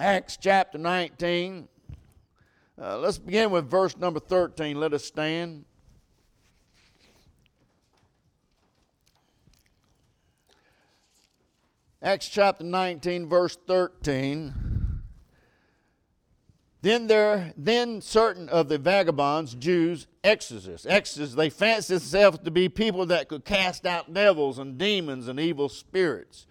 Acts chapter 19. Uh, let's begin with verse number 13. Let us stand. Acts chapter 19, verse 13. Then there, then certain of the vagabonds, Jews, exorcists, exorcists, they fancied themselves to be people that could cast out devils and demons and evil spirits.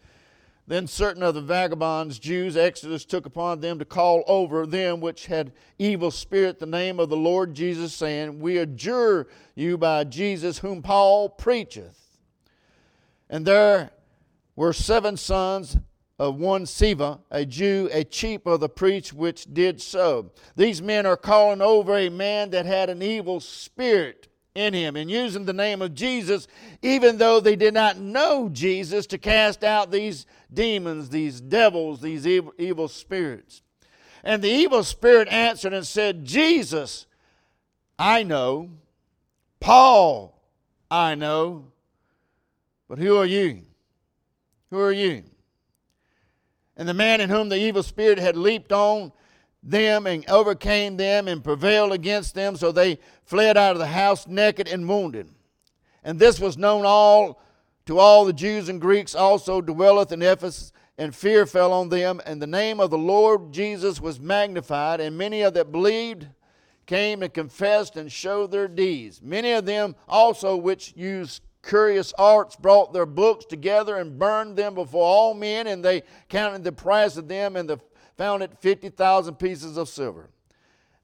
Then certain of the vagabonds, Jews, exorcists, took upon them to call over them which had evil spirit the name of the Lord Jesus, saying, We adjure you by Jesus whom Paul preacheth. And there were seven sons of one Sceva, a Jew, a chief of the priests, which did so. These men are calling over a man that had an evil spirit in him and using the name of Jesus, even though they did not know Jesus, to cast out these demons, these devils, these evil, evil spirits. And the evil spirit answered and said, Jesus, I know. Paul, I know. But who are you? Who are you? And the man in whom the evil spirit had leaped on them and overcame them and prevailed against them, so they fled out of the house naked and wounded. And this was known all to all the Jews and Greeks also dwelleth in Ephesus, and fear fell on them, and the name of the Lord Jesus was magnified, and many of that believed came and confessed and showed their deeds. Many of them also which used curious arts brought their books together and burned them before all men, and they counted the price of them and the found it 50,000 pieces of silver.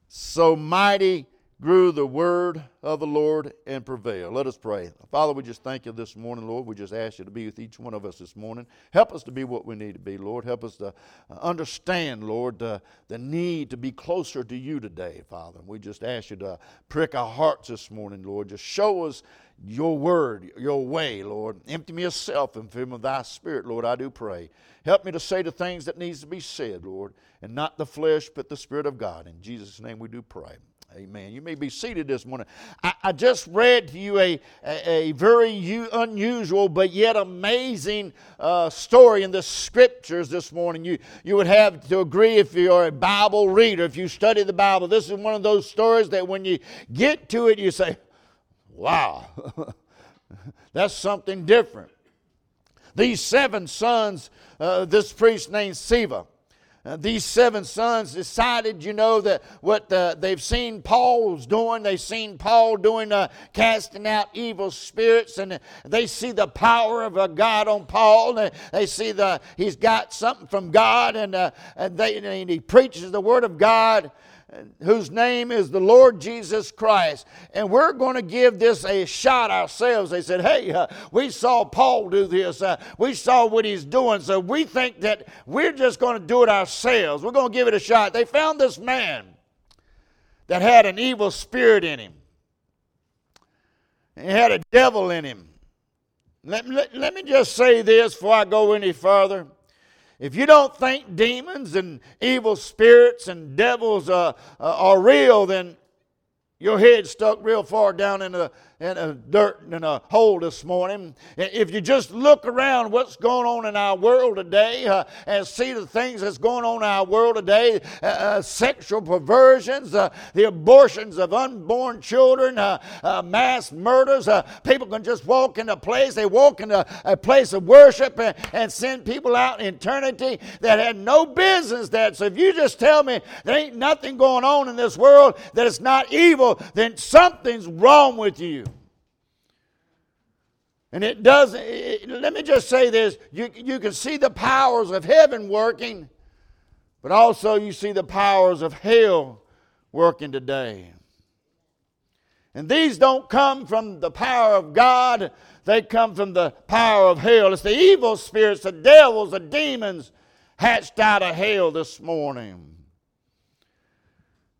So mighty grew the word of the Lord and prevailed. Let us pray. Father, we just thank you this morning, Lord. We just ask you to be with each one of us this morning. Help us to be what we need to be, Lord. Help us to uh, understand, Lord, the, the need to be closer to you today, Father. We just ask you to prick our hearts this morning, Lord. Just show us your word, your way, Lord. Empty me of self and fill me with thy spirit, Lord, I do pray. Help me to say the things that needs to be said, Lord, and not the flesh, but the Spirit of God. In Jesus' name we do pray. Amen. You may be seated this morning. I, I just read to you a, a, a very u- unusual but yet amazing uh, story in the scriptures this morning. You, you would have to agree if you're a Bible reader, if you study the Bible. This is one of those stories that when you get to it, you say, wow, that's something different. These seven sons, uh, this priest named Sceva, uh, these seven sons decided, you know, that what they've seen Paul's doing, they've seen Paul doing uh, casting out evil spirits, and they see the power of a God on Paul. And they see the he's got something from God, and, uh, and, they, and he preaches the word of God whose name is the Lord Jesus Christ. And we're going to give this a shot ourselves. They said, Hey, uh, we saw Paul do this, uh, we saw what he's doing, so we think that we're just going to do it ourselves. We're going to give it a shot. They found this man that had an evil spirit in him, he had a devil in him. Let, let, let me just say this before I go any further. If you don't think demons and evil spirits and devils uh, uh, are real, then your head's stuck real far down in the in a dirt in a hole this morning. If you just look around what's going on in our world today uh, and see the things that's going on in our world today, uh, uh sexual perversions, uh, the abortions of unborn children, uh, uh, mass murders, people can just walk in a place, they walk in a, a place of worship and, and, send people out in eternity that had no business that. So if you just tell me there ain't nothing going on in this world that is not evil, then something's wrong with you. And it does, it, let me just say this you, you can see the powers of heaven working, but also you see the powers of hell working today. And these don't come from the power of God, they come from the power of hell. It's the evil spirits, the devils, the demons hatched out of hell this morning.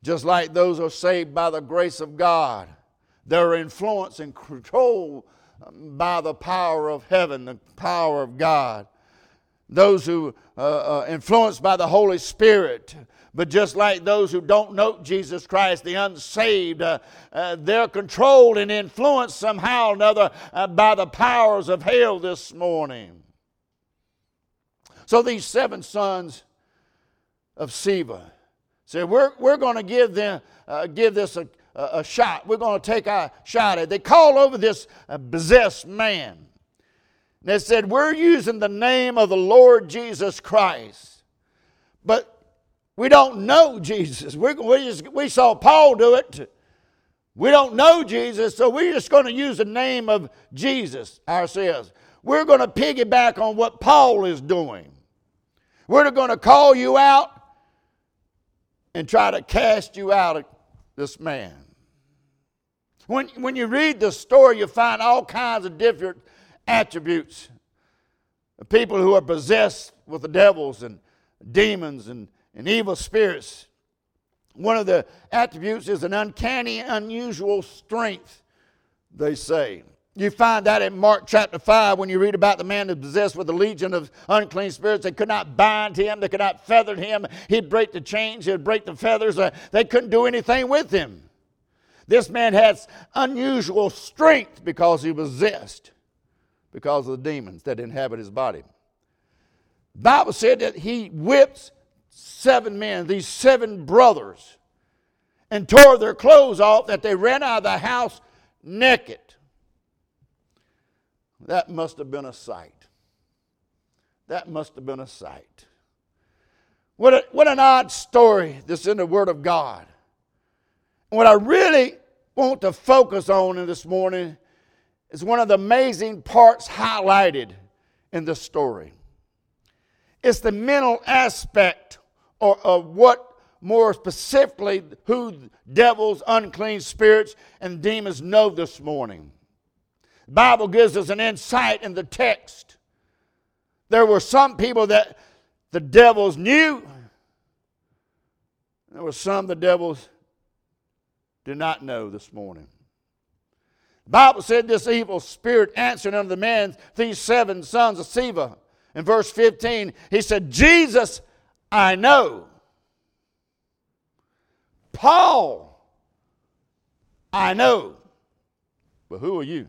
Just like those who are saved by the grace of God, they're influenced and controlled by the power of heaven, the power of God. Those who uh, uh, influenced by the Holy Spirit, but just like those who don't know Jesus Christ, the unsaved, uh, uh, they're controlled and influenced somehow or another uh, by the powers of hell this morning. So these seven sons of Sceva. Said, we're, we're going to give, them, uh, give this a, a, shot. We're going to take a shot at. They called over this uh, possessed man. They said, We're using the name of the Lord Jesus Christ. But we don't know Jesus. we we, just, we saw Paul do it. We don't know Jesus, so we're just going to use the name of Jesus ourselves. We're going to piggyback on what Paul is doing. We're going to call you out and try to cast you out of this man. When, when you read the story, you find all kinds of different attributes of people who are possessed with the devils and demons and, and evil spirits. One of the attributes is an uncanny, unusual strength, they say. You find that in Mark chapter 5 when you read about the man who possessed with a legion of unclean spirits. They could not bind him, they could not feather him. He'd break the chains, he'd break the feathers. Uh, they couldn't do anything with him. This man has unusual strength because he was possessed, because of the demons that inhabit his body. The Bible said that he whipped seven men, these seven brothers, and tore their clothes off, that they ran out of the house naked. That must have been a sight. That must have been a sight. What, a, what an odd story this in the Word of God. What I really want to focus on in this morning is one of the amazing parts highlighted in the story. It's the mental aspect or, of what more specifically who devils, unclean spirits, and demons know this morning. The Bible gives us an insight in the text. There were some people that the devils knew. There were some the devils did not know this morning. The Bible said this evil spirit answered unto the man, these seven sons of Sceva. In verse 15, he said, Jesus, I know. Paul, I know. But who are you?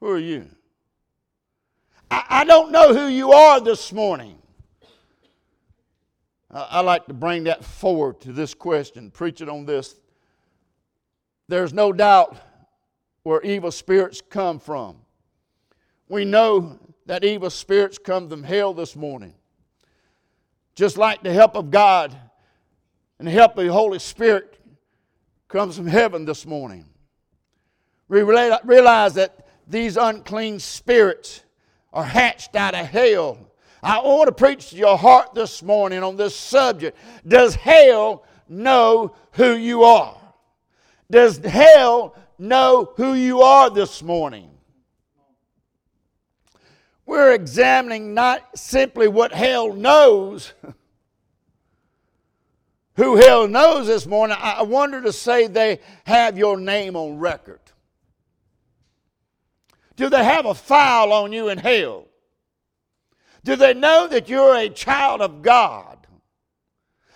Who are you? I, I don't know who you are this morning. I, I like to bring that forward to this question, preach it on this. There's no doubt where evil spirits come from. We know that evil spirits come from hell this morning. Just like the help of God and the help of the Holy Spirit comes from heaven this morning. We realize that these unclean spirits are hatched out of hell. I want to preach to your heart this morning on this subject. Does hell know who you are? Does hell know who you are this morning? We're examining not simply what hell knows, who hell knows this morning. I wonder to say they have your name on record. Do they have a file on you in hell? Do they know that you're a child of God?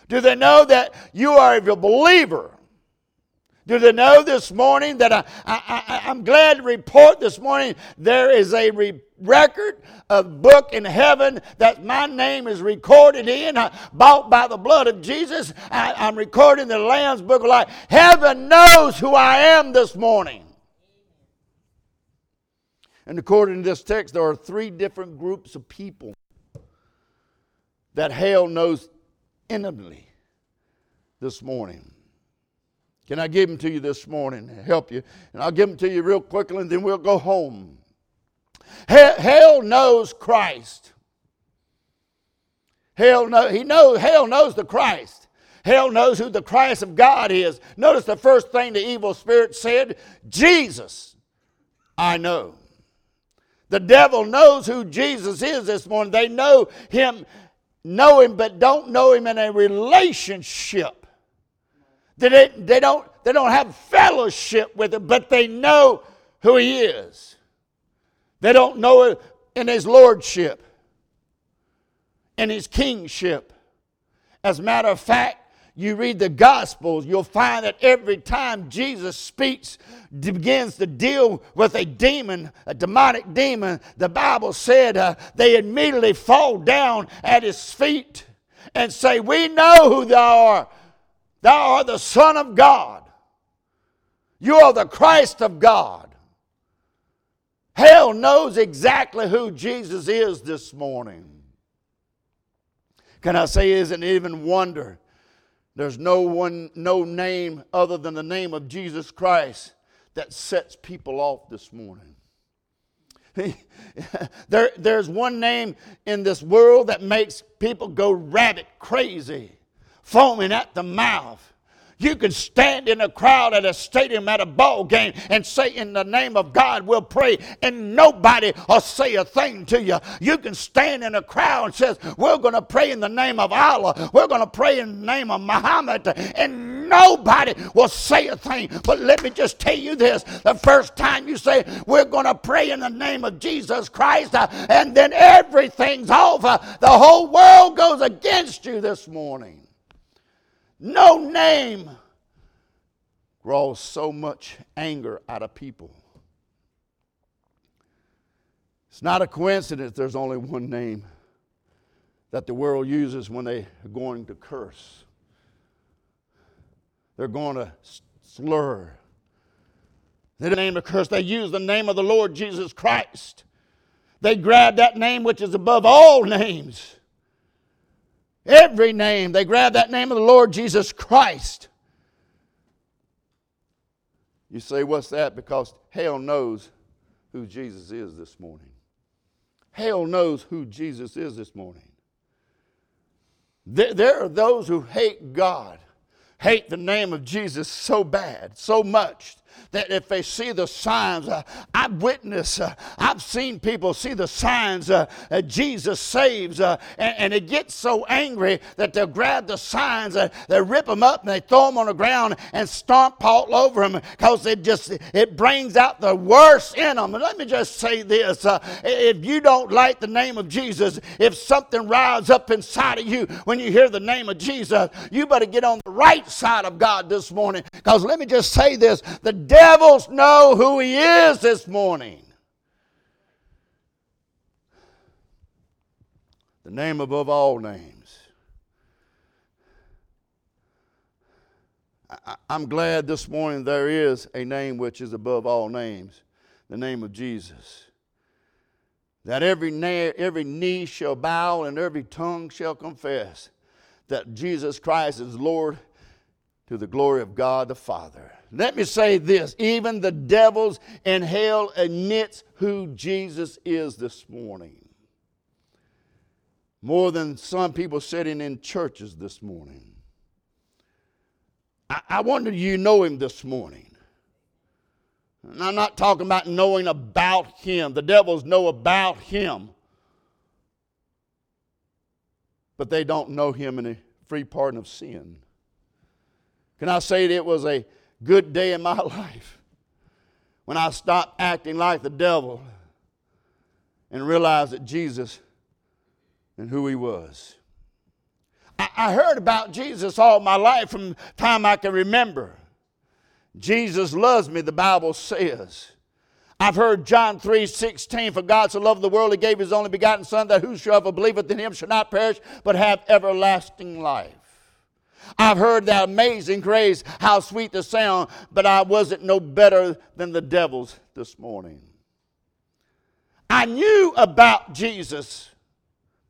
Do they know that you are a believer? Do they know this morning that I, I, am glad to report this morning there is a re- record, of book in heaven that my name is recorded in, uh, bought by the blood of Jesus. I, am recording the Lamb's book of life. Heaven knows who I am this morning. And according to this text, there are three different groups of people that hell knows intimately this morning. Can I give them to you this morning and help you? And I'll give them to you real quickly and then we'll go home. Hell knows Christ. Hell know, he knows, hell knows the Christ. Hell knows who the Christ of God is. Notice the first thing the evil spirit said Jesus, I know. The devil knows who Jesus is this morning. They know him, know him, but don't know him in a relationship. They, they, don't, they don't have fellowship with him, but they know who he is. They don't know it in his lordship, in his kingship. As a matter of fact, you read the Gospels, you'll find that every time Jesus speaks, begins to deal with a demon, a demonic demon, the Bible said uh, they immediately fall down at his feet and say, We know who thou art. Thou art the Son of God. You are the Christ of God. Hell knows exactly who Jesus is this morning. Can I say, isn't even wonder? There's no one, no name other than the name of Jesus Christ that sets people off this morning. there, there's one name in this world that makes people go rabbit crazy, foaming at the mouth. You can stand in a crowd at a stadium at a ball game and say, In the name of God, we'll pray, and nobody will say a thing to you. You can stand in a crowd and says, We're going to pray in the name of Allah, we're going to pray in the name of Muhammad, and nobody will say a thing. But let me just tell you this the first time you say, We're going to pray in the name of Jesus Christ, uh, and then everything's over, the whole world goes against you this morning. No name draws so much anger out of people. It's not a coincidence there's only one name that the world uses when they are going to curse. They're going to slur. They don't name to curse, they use the name of the Lord Jesus Christ. They grab that name which is above all names Every name. They grab that name of the Lord Jesus Christ. You say, what's that? Because hell knows who Jesus is this morning. Hell knows who Jesus is this morning. There are those who hate God, hate the name of Jesus so bad, so much, that if they see the signs, uh, I've witnessed, uh, I've seen people see the signs uh, Jesus saves, uh, and, and they get so angry that they'll grab the signs, uh, they rip them up, and they throw them on the ground and stomp all over them because it just it brings out the worst in them. And let me just say this: uh, if you don't like the name of Jesus, if something rises up inside of you when you hear the name of Jesus, you better get on the right side of God this morning. Because let me just say this: the devils know who he is this morning. The name above all names. I, am glad this morning there is a name which is above all names, the name of Jesus. That every, na- every knee shall bow and every tongue shall confess that Jesus Christ is Lord to the glory of God the Father. Let me say this even the devils in hell admits who Jesus is this morning. More than some people sitting in churches this morning. I, I wonder you know him this morning. And I'm not talking about knowing about him. The devils know about him. But they don't know him in a free pardon of sin. Can I say it was a good day in my life when I stopped acting like the devil and realized that Jesus and who he was. I, I heard about Jesus all my life from the time I can remember. Jesus loves me, the Bible says. I've heard John 3 16, for God so loved the world, he gave his only begotten Son, that whosoever believeth in him shall not perish, but have everlasting life. I've heard that amazing grace, how sweet the sound, but I wasn't no better than the devils this morning. I knew about Jesus,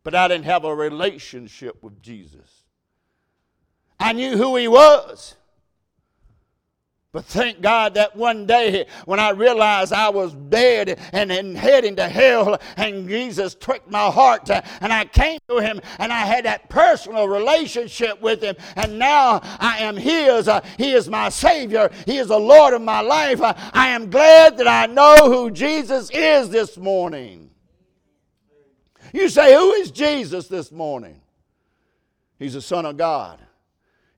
but I didn't have a relationship with Jesus. I knew who he was, but thank God that one day when I realized I was dead and, and heading to hell, and Jesus took my heart, and I came to Him, and I had that personal relationship with Him, and now I am His. Uh, he is my Savior. He is the Lord of my life. Uh, I am glad that I know who Jesus is this morning. You say, Who is Jesus this morning? He's the Son of God,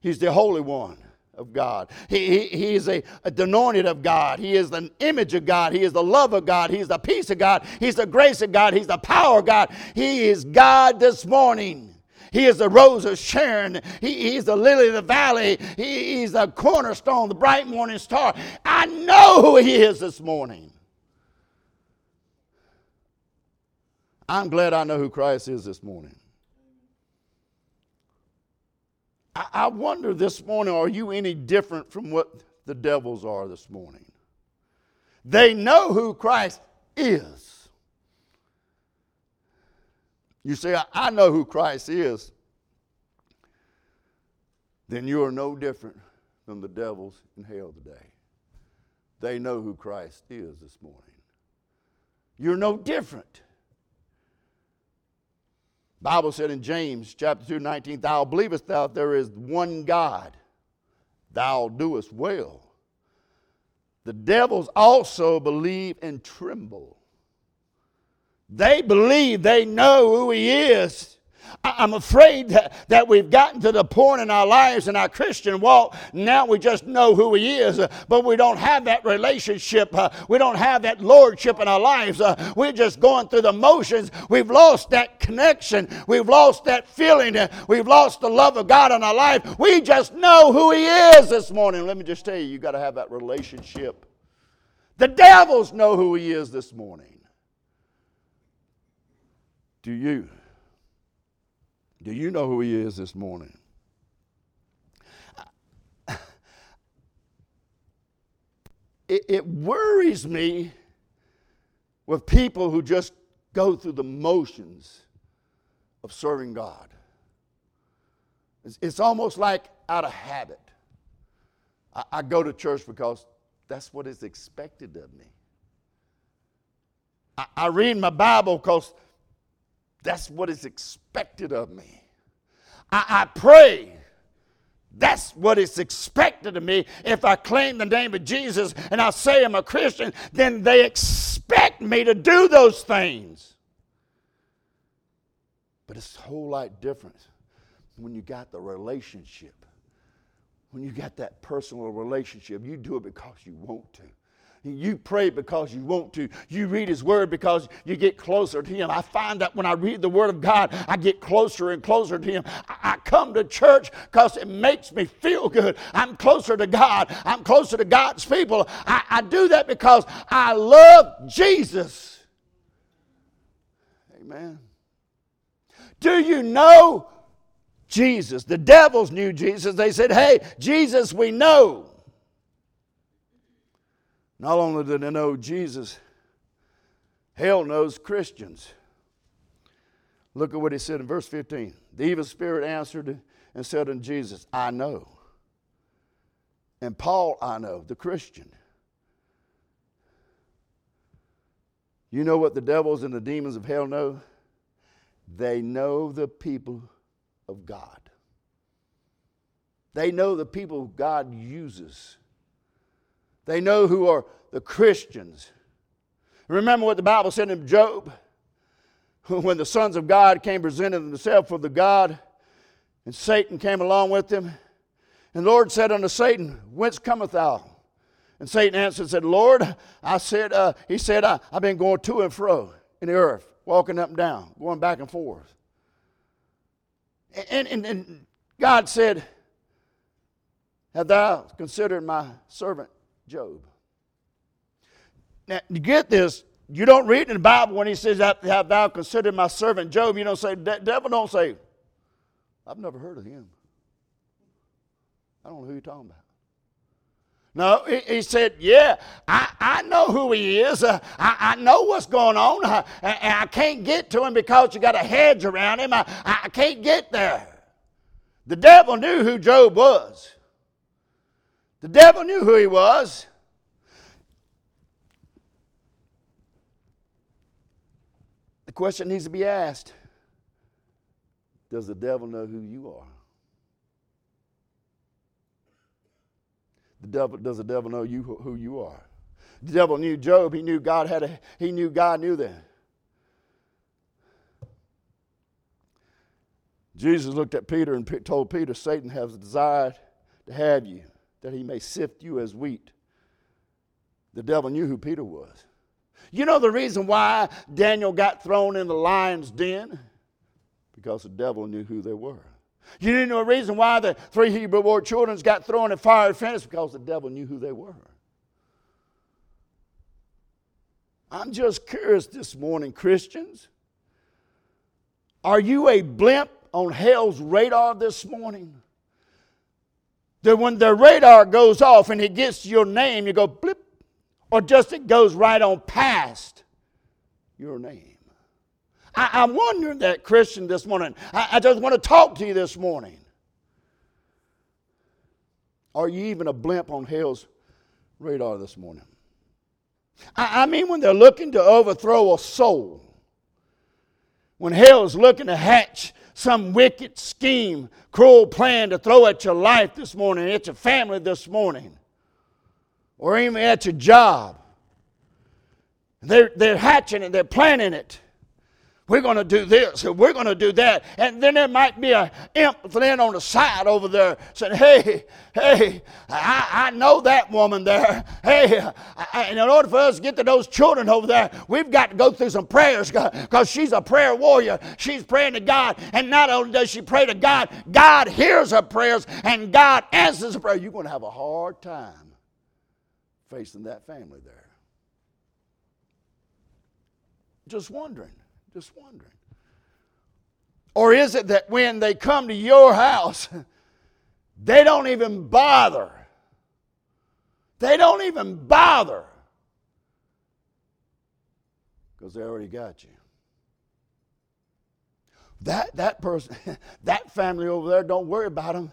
He's the Holy One of God. He, he, he is a, a anointed of God. He is the image of God. He is the love of God. He is the peace of God. He's the grace of God. He's the power of God. He is God this morning. He is the rose of Sharon. He, he's the lily of the valley. He, he's the cornerstone, the bright morning star. I know who he is this morning. I'm glad I know who Christ is this morning. I, I wonder this morning are you any different from what the devils are this morning? They know who Christ is. You say, I, I know who Christ is. Then you are no different than the devils in hell today. They know who Christ is this morning. You're no different. Bible said in James chapter 2, 19, Thou believest thou there is one God, thou doest well. The devils also believe and tremble. They believe they know who he is I'm afraid that, we've gotten to the point in our lives in our Christian walk, now we just know who He is, uh, but we don't have that relationship. Uh, we don't have that lordship in our lives. Uh, we're just going through the motions. We've lost that connection. We've lost that feeling. We've lost the love of God in our life. We just know who He is this morning. Let me just tell you, you've got to have that relationship. The devils know who He is this morning. Do you? Do you know who he is this morning? It, it worries me with people who just go through the motions of serving God. It's, it's almost like out of habit. I, I go to church because that's what is expected of me. I, I read my Bible because that's what is expected of me. I, I pray. That's what is expected of me. If I claim the name of Jesus and I say I'm a Christian, then they expect me to do those things. But it's a whole lot different when you got the relationship. When you got that personal relationship, you do it because you want to. You pray because you want to. You read His Word because you get closer to Him. I find that when I read the Word of God, I get closer and closer to Him. I come to church because it makes me feel good. I'm closer to God. I'm closer to God's people. I, I do that because I love Jesus. Amen. Do you know Jesus? The devils knew Jesus. They said, Hey, Jesus, we know. Not only do they know Jesus, hell knows Christians. Look at what he said in verse 15. The evil spirit answered and said unto Jesus, I know. And Paul, I know, the Christian. You know what the devils and the demons of hell know? They know the people of God. They know the people God uses they know who are the Christians. Remember what the Bible said in Job? When the sons of God came presenting themselves for the God, and Satan came along with them. And the Lord said unto Satan, Whence cometh thou? And Satan answered and said, Lord, I said, uh, he said, I, I've been going to and fro in the earth, walking up and down, going back and forth. And, and, and God said, Have thou considered my servant Job. Now, you get this. You don't read in the Bible when he says, Have thou considered my servant Job? You don't say, devil don't say, I've never heard of him. I don't know who you're talking about. No, he, he, said, Yeah, I, I know who he is. Uh, I, I know what's going on. Uh, and I can't get to him because you got a hedge around him. I, I can't get there. The devil knew who Job was. The devil knew who he was. The question needs to be asked Does the devil know who you are? The devil, does the devil know you who you are? The devil knew Job. He knew God had a, he knew God knew that. Jesus looked at Peter and told Peter, Satan has desired to have you that he may sift you as wheat. The devil knew who Peter was. You know the reason why Daniel got thrown in the lion's den? Because the devil knew who they were. You didn't know the reason why the three Hebrew boy children got thrown in fire furnace? Because the devil knew who they were. I'm just curious this morning, Christians. Are you a blimp on hell's radar this morning? That when the radar goes off and it gets your name, you go blip, or just it goes right on past your name. I, am wondering that, Christian, this morning. I, I just want to talk to you this morning. Are you even a blimp on hell's radar this morning? I, I mean, when they're looking to overthrow a soul, when hell's looking to hatch some wicked scheme, cruel plan to throw at your life this morning, at your family this morning, or even at your job. They're, they're hatching it, they're planning it we're going to do this and we're going to do that. And then there might be a imp then on the side over there saying, hey, hey, I, I know that woman there. Hey, I, in order for us to get to those children over there, we've got to go through some prayers because she's a prayer warrior. She's praying to God. And not only does she pray to God, God hears her prayers and God answers her prayer. You're going to have a hard time facing that family there. Just wondering. Just wondering. Or is it that when they come to your house, they don't even bother? They don't even bother because they already got you. That, that person, that family over there, don't worry about them.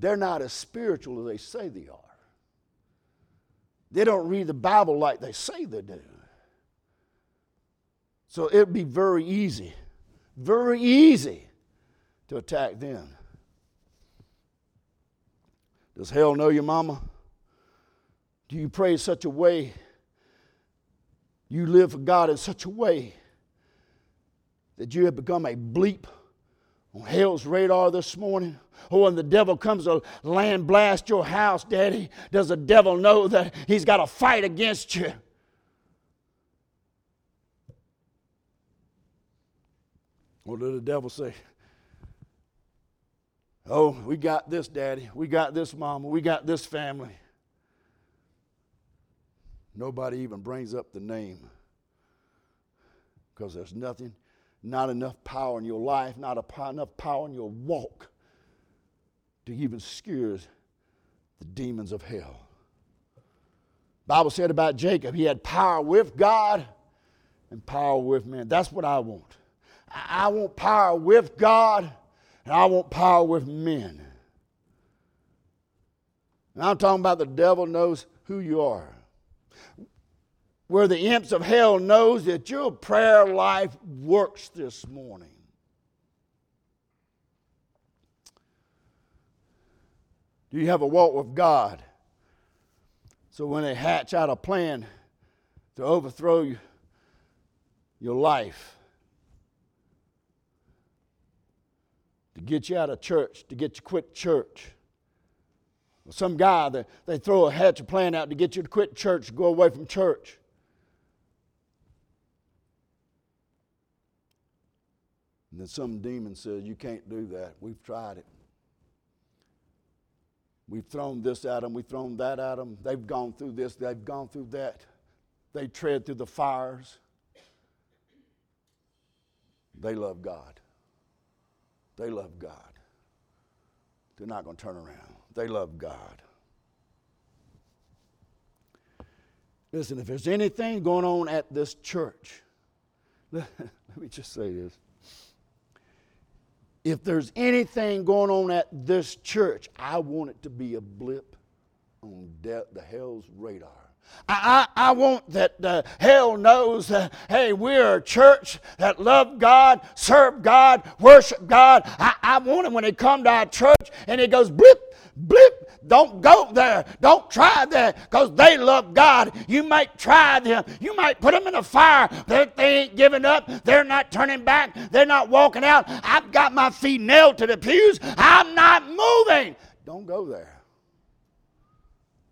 They're not as spiritual as they say they are. They don't read the Bible like they say they do. So it'd be very easy, very easy to attack them. Does hell know your mama? Do you pray in such a way? You live for God in such a way that you have become a bleep on hell's radar this morning? Oh, or when the devil comes to land blast your house, Daddy, does the devil know that he's got a fight against you? What did the devil say? Oh, we got this, daddy. We got this, mama. We got this family. Nobody even brings up the name because there's nothing, not enough power in your life, not enough power in your walk to even scare the demons of hell. Bible said about Jacob, he had power with God and power with men. That's what I want. I want power with God and I want power with men. And I'm talking about the devil knows who you are. Where the imps of hell knows that your prayer life works this morning. Do you have a walk with God? So when they hatch out a plan to overthrow you, your life, to get you out of church, to get you quit church. Some guy, they, they throw a hatch plan out to get you to quit church, go away from church. And then some demon says, You can't do that. We've tried it. We've thrown this at them, we've thrown that at them. They've gone through this, they've gone through that. They tread through the fires. They love God. They love God. They're not going to turn around. They love God. Listen, if there's anything going on at this church, let, me just say this. If there's anything going on at this church, I want it to be a blip on de- the hell's radar. I, I, want that uh, hell knows that, hey, we're a church that love God, serve God, worship God. I, I want it when they come to our church and it goes blip, blip. Don't go there. Don't try that because they love God. You might try them. You might put them in the fire, but they ain't giving up. They're not turning back. They're not walking out. I've got my feet nailed to the pews. I'm not moving. Don't go there.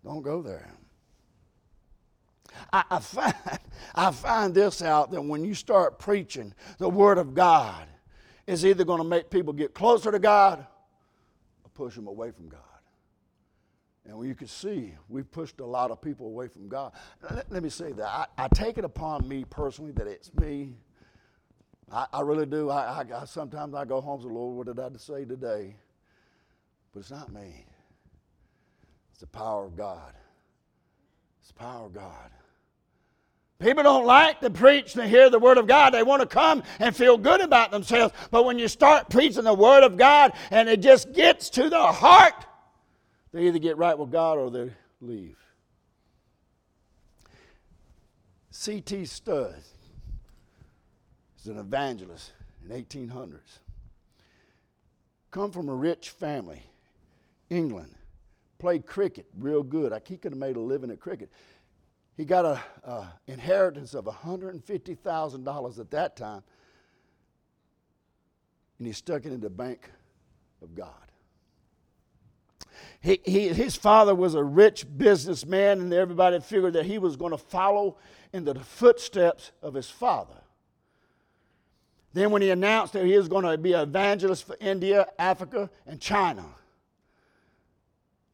Don't go there. I, I, find, I find this out that when you start preaching the Word of God, it's either going to make people get closer to God or push them away from God. And you can see, we've pushed a lot of people away from God. Let, let me say that. I, I, take it upon me personally that it's me. I, I really do. I, sometimes I go home and say, Lord, what did I say today? But it's not me. It's the power of God. It's the power of God. People don't like to preach and hear the Word of God. They want to come and feel good about themselves. But when you start preaching the Word of God and it just gets to the heart, they either get right with God or they leave. C.T. Studd is an evangelist in 1800s. Come from a rich family, England. Played cricket real good. Like he could have made a living at cricket he got an inheritance of $150,000 at that time, and he stuck it in the bank of God. He, he, his father was a rich businessman, and everybody figured that he was going to follow in the footsteps of his father. Then, when he announced that he was going to be an evangelist for India, Africa, and China,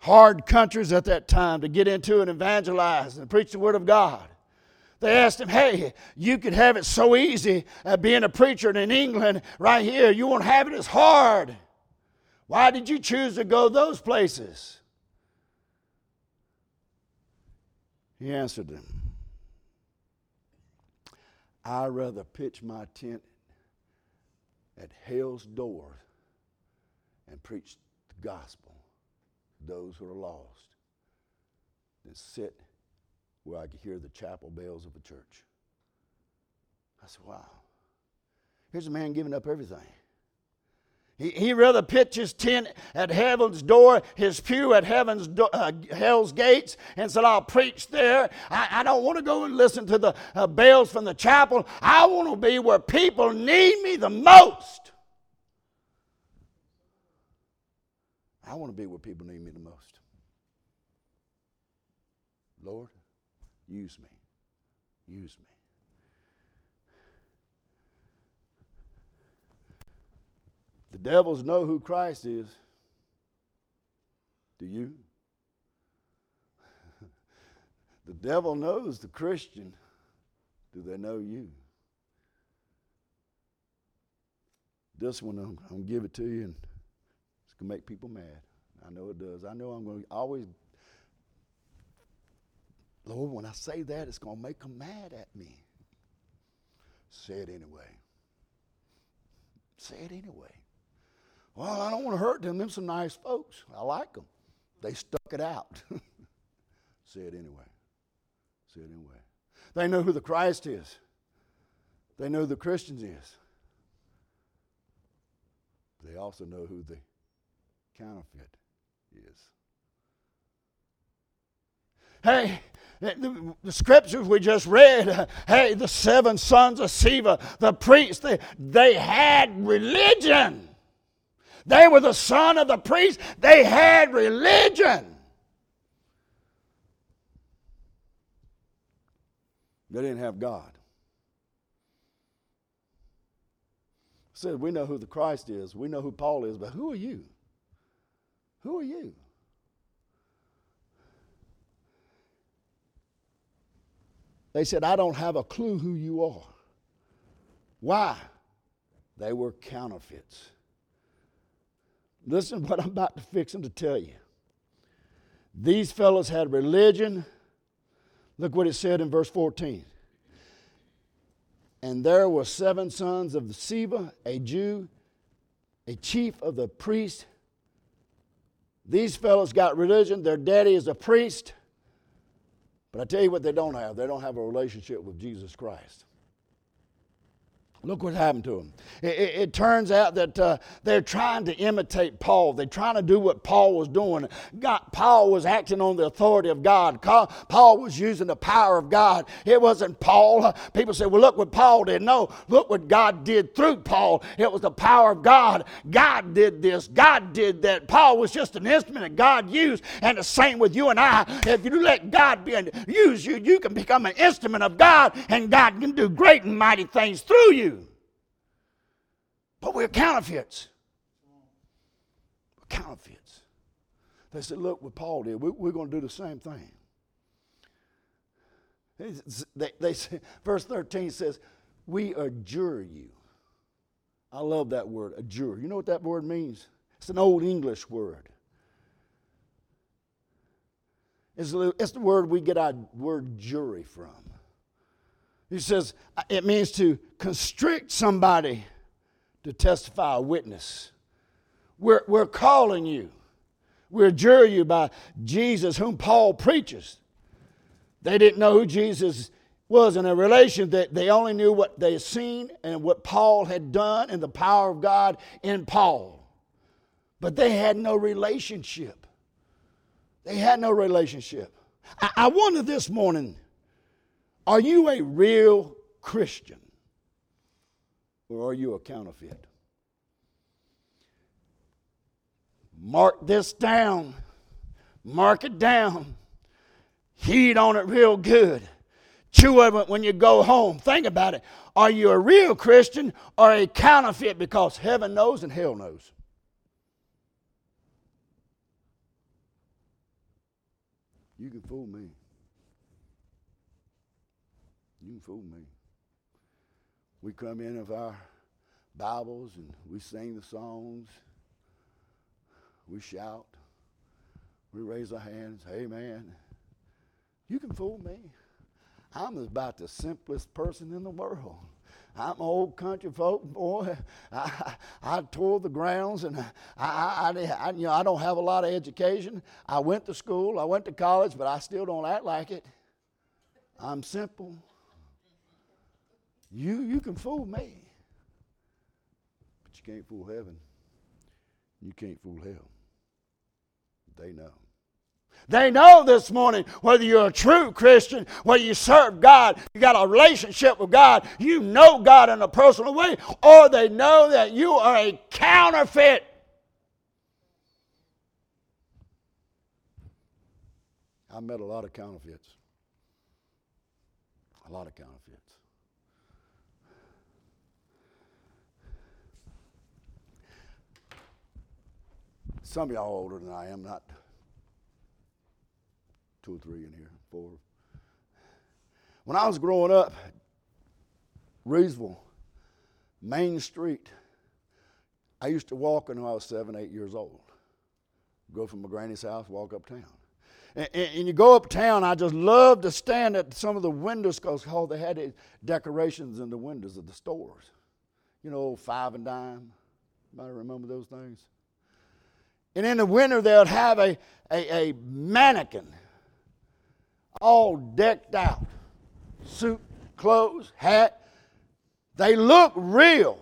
hard countries at that time to get into and evangelize and preach the Word of God. They asked him, Hey, you could have it so easy uh, being a preacher in England right here. You won't have it as hard. Why did you choose to go those places? He answered them, I'd rather pitch my tent at hell's door and preach the gospel those who are lost than sit where I could hear the chapel bells of a church. I said, wow. Here's a man giving up everything. He, he rather pitch his tent at heaven's door, his pew at heaven's do, uh, hell's gates, and said, I'll preach there. I, I don't want to go and listen to the uh, bells from the chapel. I want to be where people need me the most. I want to be where people need me the most. Lord, use me. Use me. The devils know who Christ is. Do you? the devil knows the Christian. Do they know you? This one, I'm, I'm going to give it to you. And to make people mad. I know it does. I know I'm going to always, Lord, when I say that, it's going to make them mad at me. Say it anyway. Say it anyway. Well, I don't want to hurt them. Them some nice folks. I like them. They stuck it out. Say it anyway. Say it anyway. They know who the Christ is. They know who the Christians is. They also know who the counterfeit is. Hey, the, the, scriptures we just read, hey, the seven sons of Sceva, the priests, they, they had religion. They were the son of the priest. They had religion. They didn't have God. Said we know who the Christ is. We know who Paul is, but who are you? Who are you? They said, I don't have a clue who you are. Why? They were counterfeits. Listen to what I'm about to fix them to tell you. These fellows had religion. Look what it said in verse 14. And there were seven sons of Sceva, a Jew, a chief of the priests, these fellows got religion. Their daddy is a priest. But I tell you what, they don't have. They don't have a relationship with Jesus Christ. Look what happened to them. It, it, it turns out that uh, they're trying to imitate Paul. They're trying to do what Paul was doing. God, Paul was acting on the authority of God. Paul was using the power of God. It wasn't Paul. People say, well, look what Paul did. No, look what God did through Paul. It was the power of God. God did this. God did that. Paul was just an instrument that God used. And the same with you and I. If you let God be, use you, you can become an instrument of God, and God can do great and mighty things through you. But we're counterfeits. We're counterfeits. They said, look what Paul did. We, are going to do the same thing. They, they say, verse 13 says, We adjure you. I love that word, adjure. You know what that word means? It's an old English word. It's it's the word we get our word jury from. He says uh, it means to constrict somebody to testify a witness. We're, we're calling you. We adjure you by Jesus, whom Paul preaches. They didn't know who Jesus was in a relation that they only knew what they had seen and what Paul had done and the power of God in Paul. But they had no relationship. They had no relationship. I, I wonder this morning are you a real Christian or are you a counterfeit? Mark this down. Mark it down. Heat on it real good. Chew of it when you go home. Think about it. Are you a real Christian or a counterfeit? Because heaven knows and hell knows. You can fool me. You can fool me. We come in with our Bibles and we sing the songs. We shout. We raise our hands. Amen. You can fool me. I'm about the simplest person in the world. I'm an old country folk boy. I, I, I tore the grounds, and I, I, I, you know, I don't have a lot of education. I went to school, I went to college, but I still don't act like it. I'm simple. You, you can fool me, but you can't fool heaven. You can't fool hell. They know. They know this morning whether you're a true Christian, whether you serve God, you got a relationship with God, you know God in a personal way, or they know that you are a counterfeit. I met a lot of counterfeits. A lot of counterfeits. Some of y'all older than I am, not two or three in here, four. When I was growing up, Reedsville, Main Street, I used to walk until I was seven, eight years old. Go from my granny's house, walk uptown. And, and, and you go uptown, I just love to stand at some of the windows because oh, they had decorations in the windows of the stores. You know, five and dime. Anybody remember those things? And in the winter, they would have a, a, a mannequin all decked out suit, clothes, hat. They look real.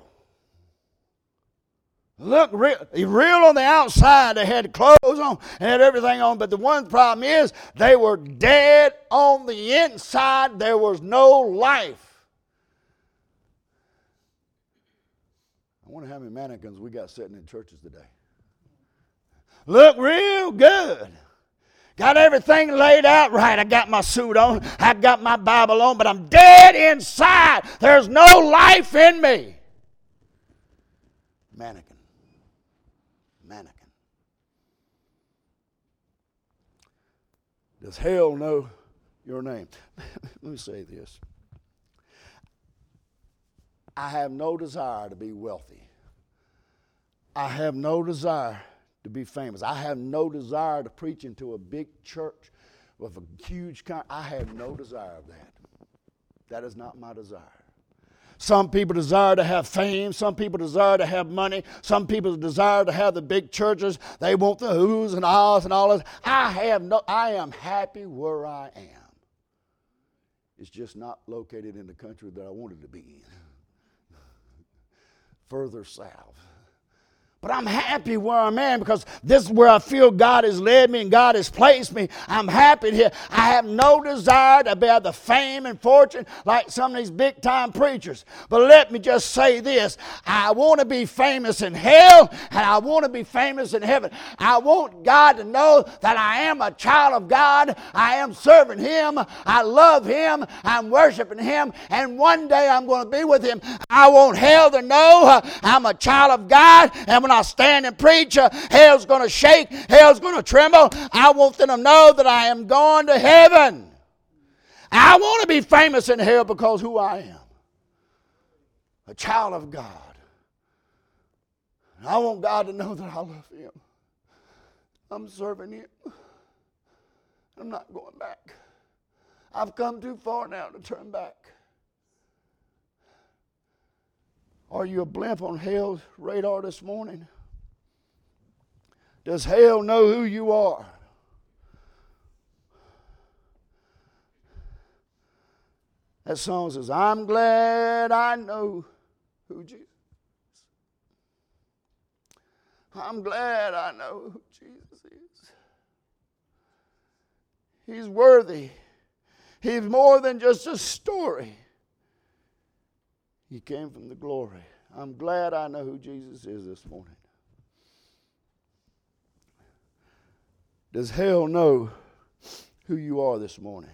Look real, real on the outside. They had clothes on, and had everything on. But the one problem is they were dead on the inside. There was no life. I wonder how many mannequins we got sitting in churches today. Look real good. Got everything laid out right. I got my suit on. I got my Bible on, but I'm dead inside. There's no life in me. Mannequin. Mannequin. Does hell know your name? Let me say this. I have no desire to be wealthy. I have no desire to be famous. I have no desire to preach into a big church with a huge con- I have no desire of that. That is not my desire. Some people desire to have fame. Some people desire to have money. Some people desire to have the big churches. They want the who's and ahs and all this. I have no. I am happy where I am. It's just not located in the country that I wanted to be in. Further south. But I'm happy where I'm at because this is where I feel God has led me and God has placed me. I'm happy here. I have no desire to bear the fame and fortune like some of these big time preachers. But let me just say this I want to be famous in hell and I want to be famous in heaven. I want God to know that I am a child of God. I am serving Him. I love Him. I'm worshiping Him. And one day I'm going to be with Him. I want hell to know uh, I'm a child of God. And when when I stand and preach, uh, hell's going to shake, hell's going to tremble. I want them to know that I am going to heaven. I want to be famous in hell because who I am a child of God. I want God to know that I love Him. I'm serving Him. I'm not going back. I've come too far now to turn back. Are you a blimp on hell's radar this morning? Does hell know who you are? That song says, I'm glad I know who Jesus is. I'm glad I know who Jesus is. He's worthy. He's more than just a story. He came from the glory. I'm glad I know who Jesus is this morning. Does hell know who you are this morning?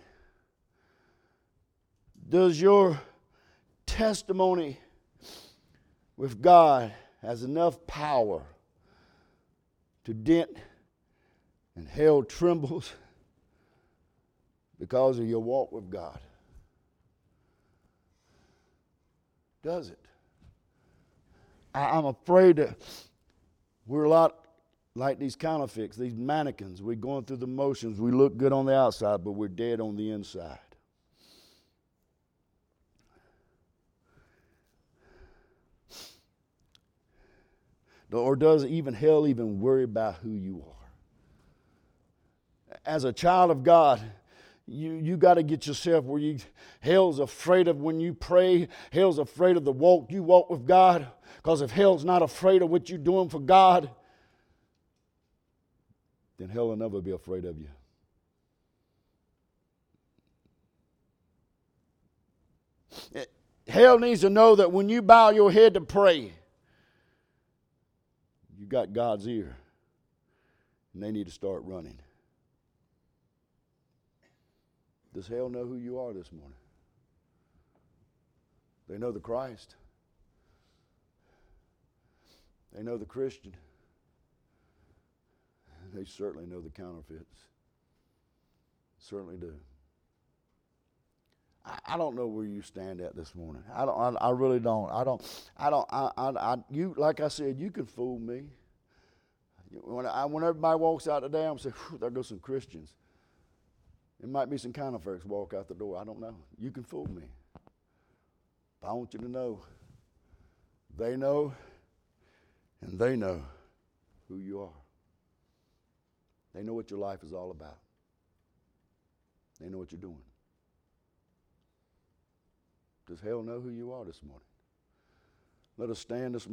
Does your testimony with God has enough power to dent and hell trembles because of your walk with God? Does it? I, am afraid that we're a lot like these counterfeits, these mannequins. We're going through the motions. We look good on the outside, but we're dead on the inside. Or does even hell even worry about who you are? As a child of God, you, you got to get yourself where you hell's afraid of when you pray hell's afraid of the walk you walk with god because if hell's not afraid of what you're doing for god then hell will never be afraid of you. Hell needs to know that when you bow your head to pray, you got God's ear. And they need to start running. Does hell know who you are this morning? They know the Christ. They know the Christian. They certainly know the counterfeits. Certainly do. I, don't know where you stand at this morning. I don't. I, I really don't. I don't. I don't. I, I, I, You like I said, you can fool me. When I, when everybody walks out today, I'm saying, there go some Christians. There might be some counterfeits walk out the door. I don't know. You can fool me. But I want you to know. They know, and they know who you are. They know what your life is all about. They know what you're doing. Does hell know who you are this morning? Let us stand this morning.